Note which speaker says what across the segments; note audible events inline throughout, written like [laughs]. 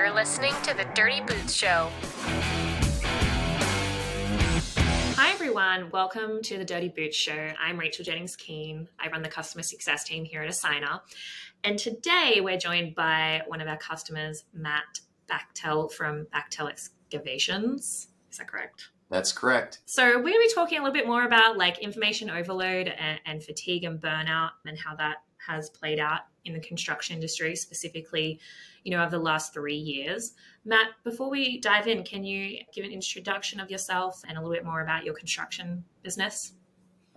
Speaker 1: You're listening to the Dirty Boots Show.
Speaker 2: Hi, everyone. Welcome to the Dirty Boots Show. I'm Rachel Jennings Keane. I run the customer success team here at Assignar. And today we're joined by one of our customers, Matt Bachtel from Bachtel Excavations. Is that correct?
Speaker 3: That's correct.
Speaker 2: So we're going to be talking a little bit more about like information overload and, and fatigue and burnout and how that has played out in the construction industry, specifically, you know, over the last three years. Matt, before we dive in, can you give an introduction of yourself and a little bit more about your construction business?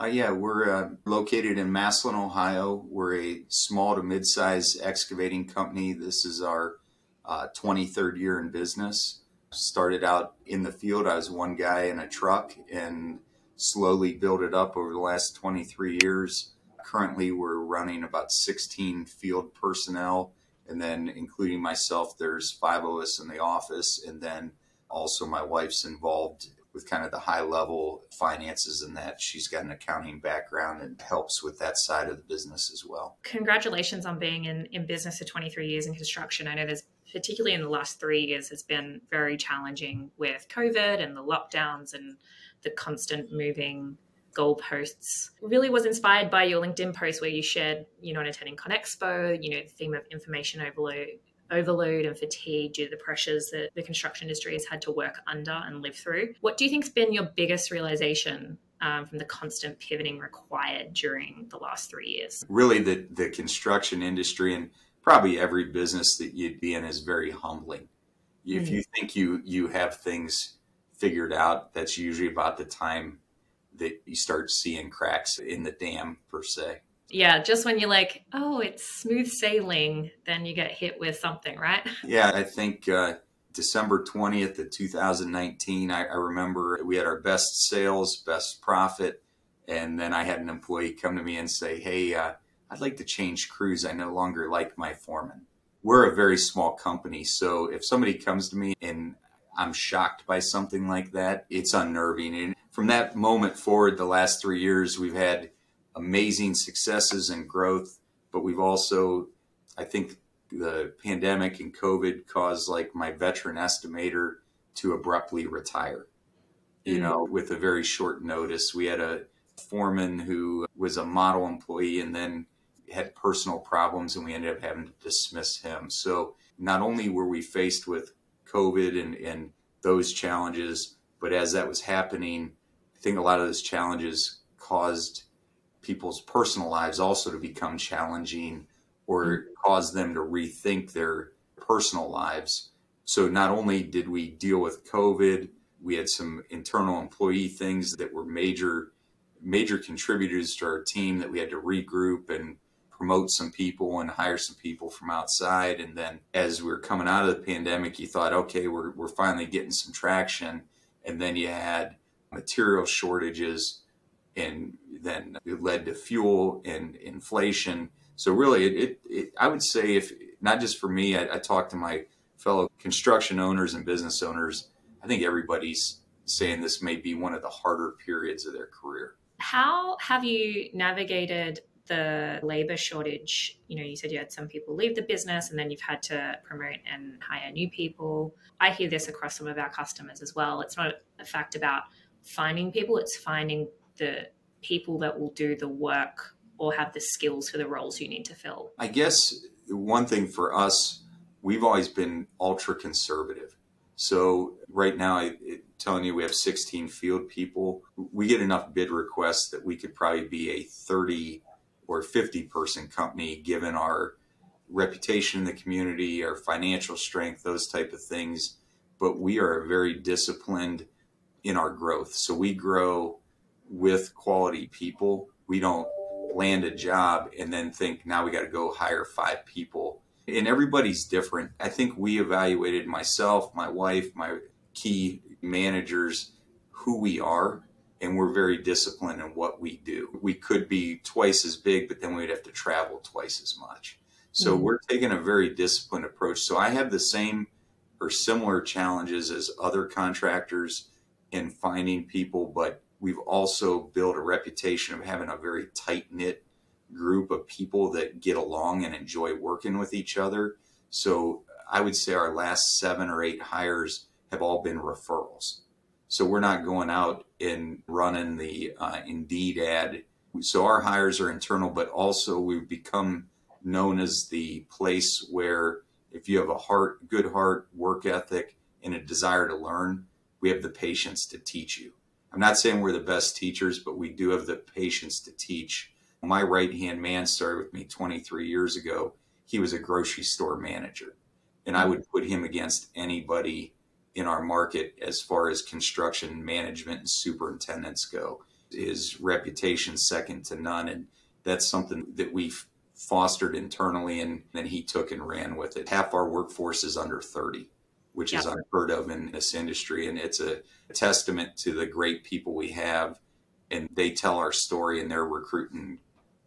Speaker 3: Uh, yeah, we're uh, located in Massillon, Ohio. We're a small to mid-sized excavating company. This is our uh, 23rd year in business. Started out in the field. I was one guy in a truck and slowly built it up over the last 23 years. Currently, we're running about 16 field personnel, and then including myself, there's five of us in the office, and then also my wife's involved with kind of the high level finances and that. She's got an accounting background and helps with that side of the business as well.
Speaker 2: Congratulations on being in, in business for 23 years in construction. I know there's particularly in the last three years has been very challenging with COVID and the lockdowns and the constant moving goalposts. Really was inspired by your LinkedIn post where you shared, you know, not attending ConExpo, you know, the theme of information overload overload and fatigue due to the pressures that the construction industry has had to work under and live through. What do you think has been your biggest realization um, from the constant pivoting required during the last three years?
Speaker 3: Really, the, the construction industry and probably every business that you'd be in is very humbling. If mm-hmm. you think you you have things figured out, that's usually about the time that you start seeing cracks in the dam per se
Speaker 2: yeah, just when you're like, oh, it's smooth sailing, then you get hit with something, right? [laughs]
Speaker 3: Yeah, I think uh, December 20th of 2019, I, I, remember we had our best sales, best profit. And then I had an employee come to me and say, hey, uh, I'd like to change crews. I no longer like my foreman. We're a very small company. So if somebody comes to me and I'm shocked by something like that, it's unnerving. And from that moment forward, the last three years, we've had amazing successes and growth, but we've also, I think, the pandemic and COVID caused like my veteran estimator to abruptly retire. You mm-hmm. know, with a very short notice, we had a foreman who was a model employee and then had personal problems, and we ended up having to dismiss him. So not only were we faced with COVID and, and those challenges, but as that was happening, I think a lot of those challenges caused people's personal lives also to become challenging or mm-hmm. cause them to rethink their personal lives. So not only did we deal with COVID, we had some internal employee things that were major major contributors to our team that we had to regroup and promote some people and hire some people from outside. And then as we were coming out of the pandemic, you thought, okay, we're, we're finally getting some traction. And then you had material shortages and then it led to fuel and inflation. So really, it, it, it I would say if not just for me, I, I to my fellow construction owners and business owners. I think everybody's saying this may be one of the harder periods of their career.
Speaker 2: How have you navigated the labor shortage? You know, you said you had some people leave the business and then you've had to promote and hire new people. I hear this across some of our customers as well. It's not a fact about finding people, it's finding the people that will do the work or have the skills for the roles you need to fill?
Speaker 3: I guess one thing for us, we've always been ultra conservative. So right now, I, it, telling you we have 16 field people, we get enough bid requests that we could probably be a 30 or 50 person company given our reputation in the community, our financial strength, those type of things. But we are very disciplined in our growth. So we grow with quality people. We don't land a job and then think now we got to go hire five people. And everybody's different. I think we evaluated myself, my wife, my key managers, who we are, and we're very disciplined in what we do. We could be twice as big, but then we'd have to travel twice as much. So mm-hmm. we're taking a very disciplined approach. So I have the same or similar challenges as other contractors in finding people, but we've also built a reputation of having a very tight knit group of people that get along and enjoy working with each other. So I would say our last seven or eight hires have all been referrals. So we're not going out and running the uh, Indeed ad. So our hires are internal, but also we've become known as the place where if you have a heart, good heart, work ethic, and a desire to learn, we have the patience to teach you. I'm not saying we're the best teachers, but we do have the patience to teach. My right hand man started with me 23 years ago. He was a grocery store manager, and I would put him against anybody in our market as far as construction management and superintendents go. His reputation second to none, and that's something that we've fostered internally, and then he took and ran with it. Half our workforce is under 30 which is unheard of in this industry. And it's a testament to the great people we have. And they tell our story and they're recruiting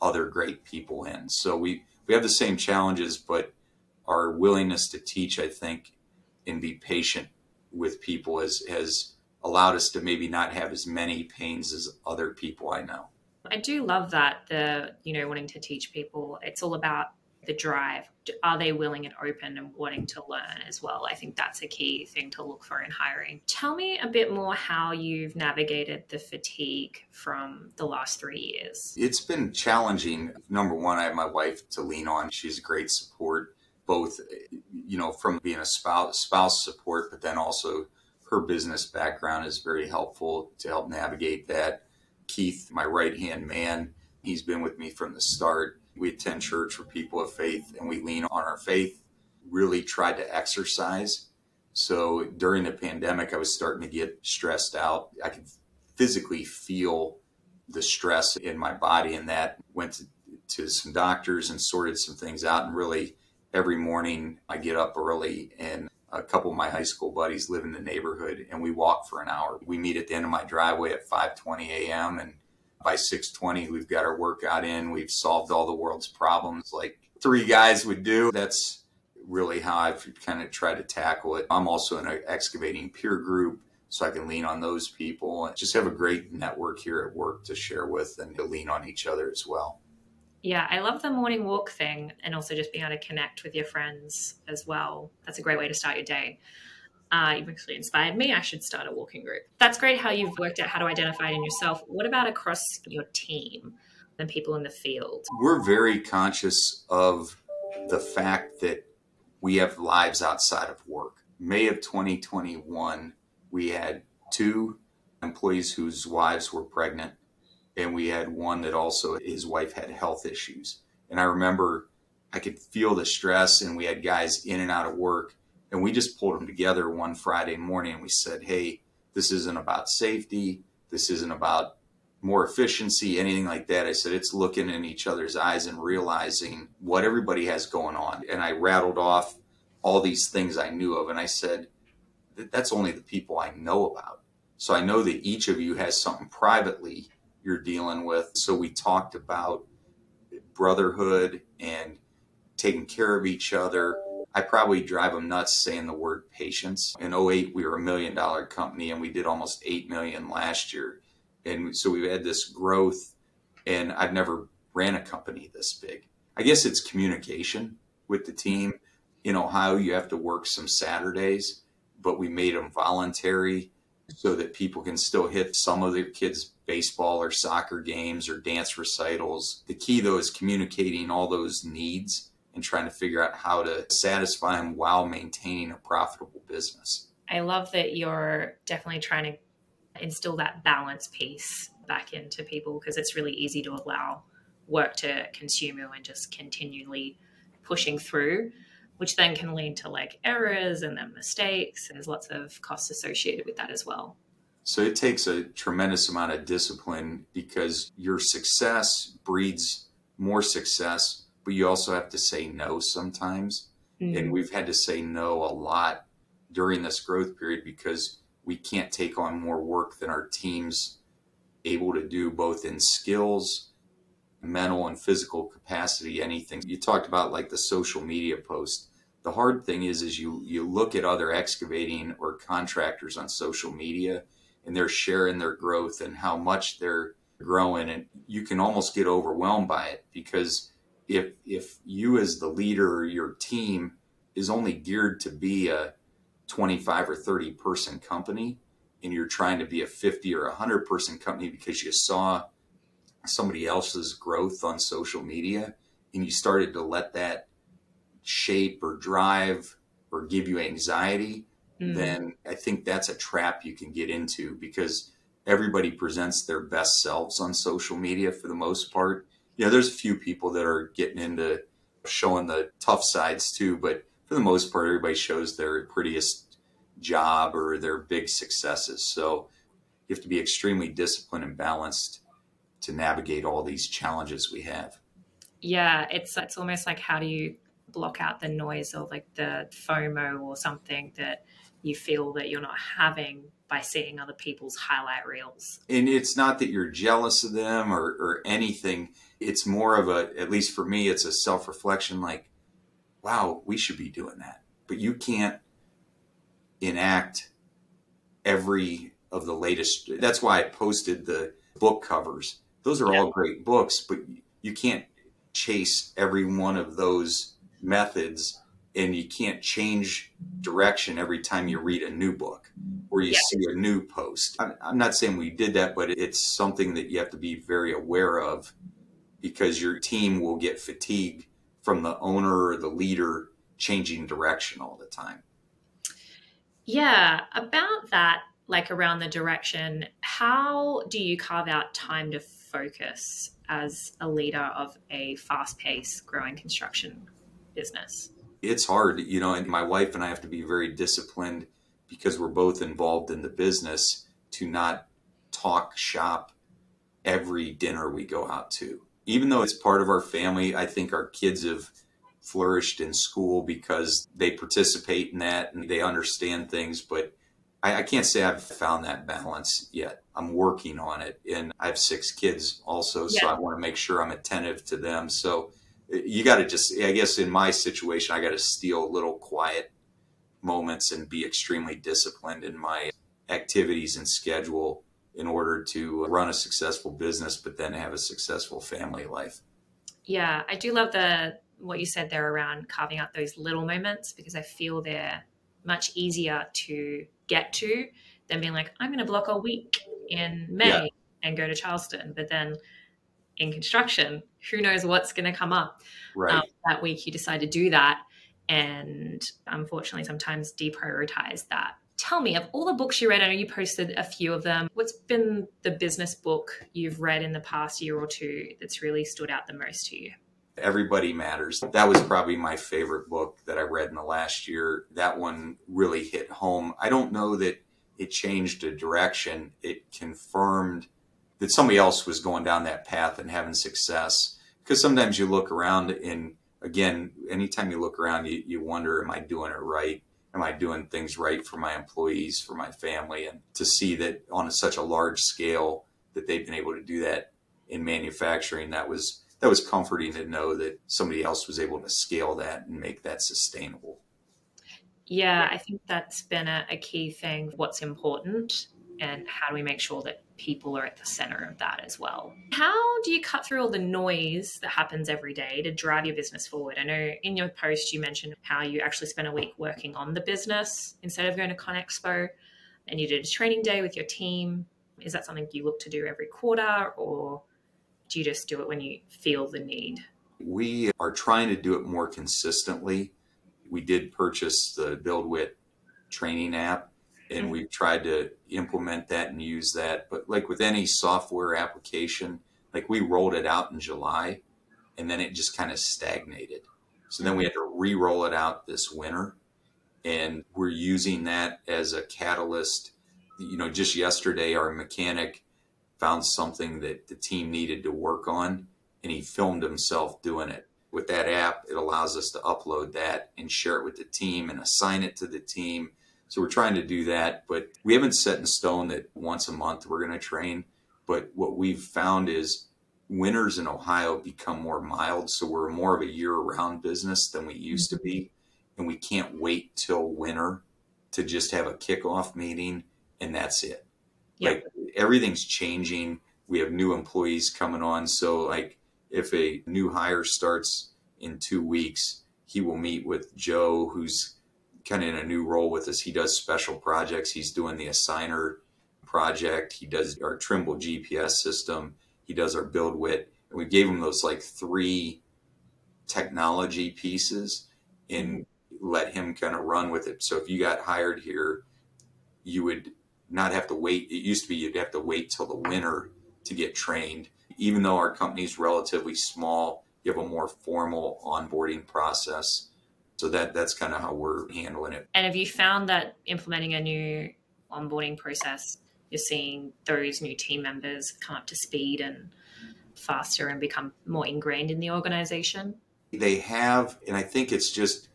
Speaker 3: other great people in. So we, we have the same challenges, but our willingness to teach, I think, and be patient with people has, has allowed us to maybe not have as many pains as other people I know.
Speaker 2: I do love that the, you know, wanting to teach people. It's all about the drive. Are they willing and open and wanting to learn as well? I think that's a key thing to look for in hiring. Tell me a bit more how you've navigated the fatigue from the last three years.
Speaker 3: It's been challenging. Number one i have my wife to lean on. She's a great support both you know from being a spouse spouse support but then also her business background is very helpful to help navigate that keith my right hand man he's been with me from the start we attend church for people of faith and we lean on our faith, really tried to exercise. So during the pandemic, I was starting to get stressed out. I could physically feel the stress in my body, and that went to, to some doctors and sorted some things out. And really, every morning I get up early and a couple of my high school buddies live in the neighborhood and we walk for an hour. We meet at the end of my driveway at 5:20 a.m. and by 620 we've got our workout in we've solved all the world's problems like three guys would do that's really how i've kind of tried to tackle it i'm also in an excavating peer group so i can lean on those people and just have a great network here at work to share with and to lean on each other as well
Speaker 2: yeah, I love the morning walk thing and also just being able to connect with your friends as well. That's a great way to start your day. Uh, you've actually inspired me. I should start a walking group. That's great how you've worked out how to identify it in yourself. What about across your team and people in the field?
Speaker 3: We're very conscious of the fact that we have lives outside of work. May of 2021, we had two employees whose wives were pregnant, and we had one that also his wife had health issues. And I remember I could feel the stress, and we had guys in and out of work and we just pulled them together one Friday morning and we said, hey, this isn't about safety. This isn't about more efficiency, anything like that. I said, it's looking in each other's eyes and realizing what everybody has going on. And I rattled off all these things I knew of. And I said, that's only the people I know about. So I know that each of you has something privately you're dealing with. So we talked about brotherhood and taking care of each other I probably drive them nuts saying the word patience. In 08, we were a million dollar company and we did almost 8 million last year. And so we've had this growth and I've never ran a company this big. I guess it's communication with the team. In Ohio, you have to work some Saturdays, but we made them voluntary so that people can still hit some of their kids' baseball or soccer games or dance recitals. The key, though, is communicating all those needs and trying to figure out how to satisfy them while maintaining a profitable business.
Speaker 2: I love that you're definitely trying to instill that balance piece back into people because it's really easy to allow work to consume you and just continually pushing through which then can lead to like errors and then mistakes and there's lots of costs associated with that as well
Speaker 3: so it takes a tremendous amount of discipline because your success breeds more success but you also have to say no sometimes. Mm-hmm. And we've had to say no a lot during this growth period because we can't take on more work than our team's able to do, both in skills, mental, and physical capacity. Anything you talked about, like the social media post. The hard thing is, is you you look at other excavating or contractors on social media, and they're sharing their growth and how much they're growing, and you can almost get overwhelmed by it because if if you as the leader or your team is only geared to be a 25 or 30 person company and you're trying to be a 50 or 100 person company because you saw somebody else's growth on social media and you started to let that shape or drive or give you anxiety, mm. then I think that's a trap you can get into because everybody presents their best selves on social media for the most part. Yeah, there's a few people that are getting into showing the tough sides too, but for the most part, everybody shows their prettiest job or their big successes. So you have to be extremely disciplined and balanced to navigate all these challenges we have.
Speaker 2: Yeah, it's it's almost like how do you block out the noise or like the FOMO or something that you feel that you're not having by seeing other people's highlight reels.
Speaker 3: And it's not that you're jealous of them or, or anything. It's more of a, at least for me, it's a self reflection like, wow, we should be doing that. But you can't enact every of the latest. That's why I posted the book covers. Those are yeah. all great books, but you can't chase every one of those methods and you can't change direction every time you read a new book or you yeah. see a new post. I'm, I'm not saying we did that, but it's something that you have to be very aware of because your team will get fatigued from the owner or the leader changing direction all the time.
Speaker 2: Yeah, about that, like around the direction, how do you carve out time to focus as a leader of a fast paced growing construction business?
Speaker 3: It's hard, you know, and my wife and I have to be very disciplined because we're both involved in the business to not talk shop every dinner we go out to even though it's part of our family, I think our kids have flourished in school because they participate in that and they understand things. But I, I, can't say I've found that balance yet. I'm working on it. And I have six kids also, so yeah. I want to make sure I'm attentive to them. So you got to just, I guess in my situation, I got to steal little quiet moments and be extremely disciplined in my activities and schedule in order to run a successful business, but then have a successful family life.
Speaker 2: Yeah, I do love the what you said there around carving out those little moments because I feel they're much easier to get to than being like, I'm going to block a week in May yeah. and go to Charleston. But then in construction, who knows what's going to come up
Speaker 3: right. um,
Speaker 2: that week you decide to do that. And unfortunately, sometimes deprioritize that. Tell me of all the books you read i know you posted a few of them. What's been the business book you've read in the past year or two that's really stood out the most to you?
Speaker 3: Everybody matters. That was probably my favorite book that i read in the last year. That one really hit home. I don't know that it changed a direction. It confirmed that somebody else was going down that path and having success because sometimes you look around and again anytime you look around you, you wonder am i doing it right am I doing things right for my employees, for my family, and to see that on such a large scale that they've been able to do that in manufacturing, that was that was comforting to know that somebody else was able to scale that and make that sustainable.
Speaker 2: Yeah, I think that's been a, a key thing. What's important and how do we make sure that people are at the center of that as well. How do you cut through all the noise that happens every day to drive your business forward? I know in your post you mentioned how you actually spent a week working on the business instead of going to ConExpo and you did a training day with your team. Is that something you look to do every quarter or do you just do it when you feel the need?
Speaker 3: We are trying to do it more consistently. We did purchase the BuildWitt training app and we've tried to implement that and use that. But like with any software application, like we rolled it out in July and then it just kind of stagnated. So then we had to re roll it out this winter. And we're using that as a catalyst. You know, just yesterday, our mechanic found something that the team needed to work on and he filmed himself doing it. With that app, it allows us to upload that and share it with the team and assign it to the team so we're trying to do that, but we haven't set in stone that once a month we're going to train. But what we've found is winters in Ohio become more mild, so we're more of a year-round business than we used to be, and we can't wait till winter to just have a kickoff meeting and that's it. Like everything's changing. We have new employees coming on, so like if a new hire starts in 2 weeks, he will meet with Joe, who's kind of in a new role with us. He does special projects. He's doing the Assignar project. He does our Trimble GPS system. He does our BuildWitt. And we gave him those like three technology pieces and let him kind of run with it. So if you got hired here, you would not have to wait. It used to be you'd have to wait till the winter to get trained. Even though our company's relatively small, you have a more formal onboarding process. So that that's kind of how we're handling it.
Speaker 2: And have you found that implementing a new onboarding process, you're seeing those new team members come up to speed and faster and become more ingrained in the organization?
Speaker 3: They have, and I think it's just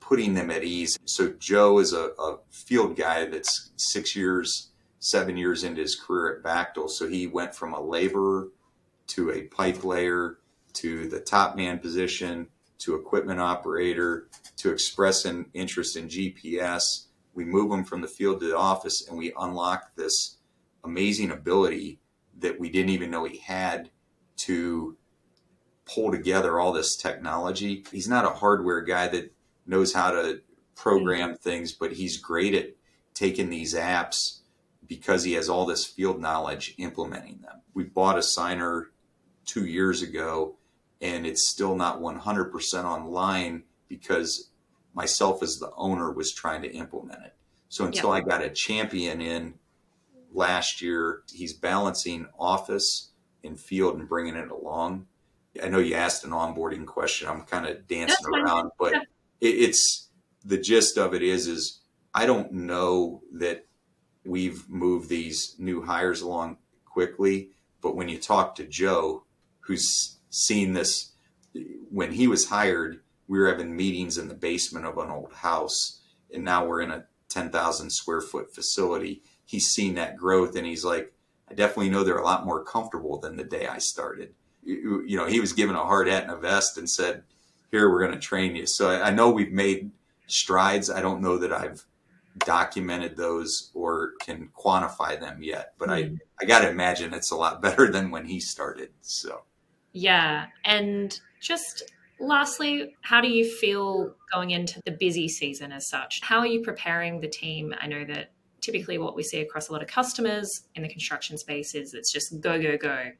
Speaker 3: putting them at ease. So Joe is a, a field guy that's six years, seven years into his career at Bachtel. So he went from a laborer to a pipe layer to the top man position to equipment operator to express an interest in GPS. We move them from the field to the office and we unlock this amazing ability that we didn't even know he had to pull together all this technology. He's not a hardware guy that knows how to program mm-hmm. things, but he's great at taking these apps because he has all this field knowledge implementing them. We bought a signer two years ago and it's still not 100% online because myself as the owner was trying to implement it. So until I got a champion in last year, he's balancing office and field and bringing it along. I know you asked an onboarding question. I'm kind of dancing around, but yeah. it, it's the gist of it is is I don't know that we've moved these new hires along quickly, but when you talk to Joe, who's seen this when he was hired, we were having meetings in the basement of an old house, and now we're in a 10,000 square foot facility. He's seen that growth, and he's like, I definitely know they're a lot more comfortable than the day I started. You, you know, he was given a hard hat and a vest and said, Here, we're going to train you. So I, I know we've made strides. I don't know that I've documented those or can quantify them yet, but. I, hmm. I got to imagine it's a lot better than when he started. So,
Speaker 2: yeah. And just lastly, how do you feel going into the busy season as such? How are you preparing the team? I know that typically what we see across a lot of customers in the construction space is it's just go, go, go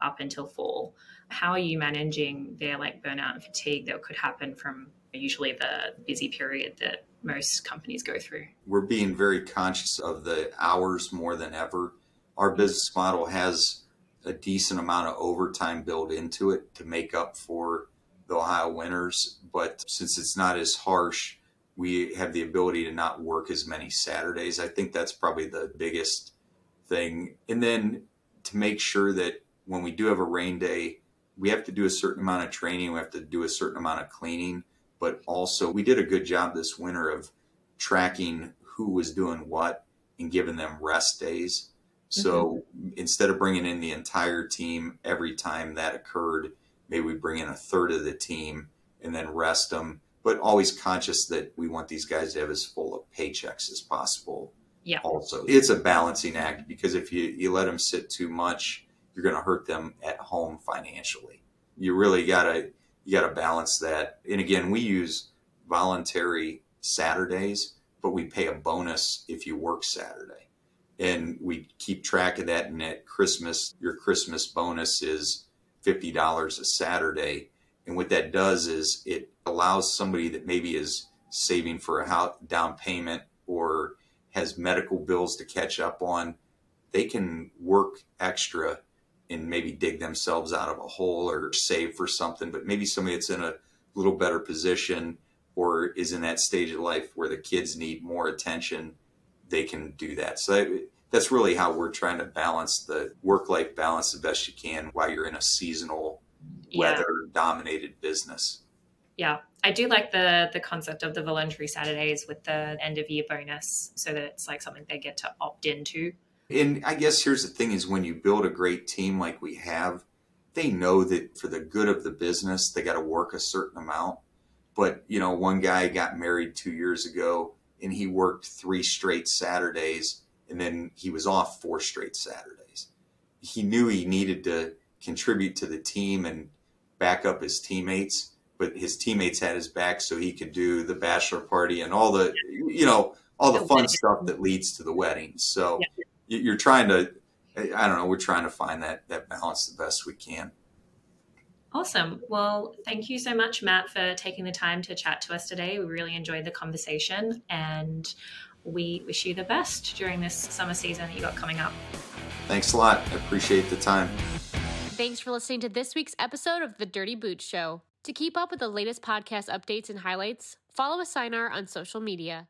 Speaker 2: up until fall. How are you managing their like burnout and fatigue that could happen from usually the busy period that most companies go through?
Speaker 3: We're being very conscious of the hours more than ever. Our business model has a decent amount of overtime built into it to make up for the Ohio winters. But since it's not as harsh, we have the ability to not work as many Saturdays. I think that's probably the biggest thing. And then to make sure that when we do have a rain day, we have to do a certain amount of training, we have to do a certain amount of cleaning, but also we did a good job this winter of tracking who was doing what and giving them rest days. So mm-hmm. instead of bringing in the entire team every time that occurred, maybe we bring in a third of the team and then rest them, but always conscious that we want these guys to have as full of paychecks as possible.
Speaker 2: Yeah.
Speaker 3: Also, it's a balancing act because if you, you let them sit too much, you're going to hurt them at home financially. You really got to you got to balance that. And again, we use voluntary Saturdays, but we pay a bonus if you work Saturday and we keep track of that. And at Christmas, your Christmas bonus is fifty dollars a Saturday, and what that does is it allows somebody that maybe is saving for a down payment or has medical bills to catch up on, they can work extra and maybe dig themselves out of a hole or save for something. But maybe somebody that's in a little better position or is in that stage of life where the kids need more attention they can do that. So that, that's really how we're trying to balance the work life balance the best you can while you're in a seasonal weather dominated business.
Speaker 2: Yeah. I do like the the concept of the voluntary Saturdays with the end of year bonus so that it's like something they get to opt into.
Speaker 3: And I guess here's the thing is when you build a great team like we have, they know that for the good of the business, they got to work a certain amount. But, you know, one guy got married 2 years ago and he worked three straight Saturdays and then he was off four straight Saturdays. He knew he needed to contribute to the team and back up his teammates, but his teammates had his back so he could do the bachelor party and all the, you know, all the fun stuff that leads to the wedding. So you're trying to, I don't know, we're trying to find that, that balance the best we can.
Speaker 2: Awesome. Well, thank you so much, Matt, for taking the time to chat to us today. We really enjoyed the conversation and we wish you the best during this summer season that you got coming up.
Speaker 3: Thanks a lot. I appreciate the time.
Speaker 1: Thanks for listening to this week's episode of The Dirty Boots Show. To keep up with the latest podcast updates and highlights, follow Assignar on social media.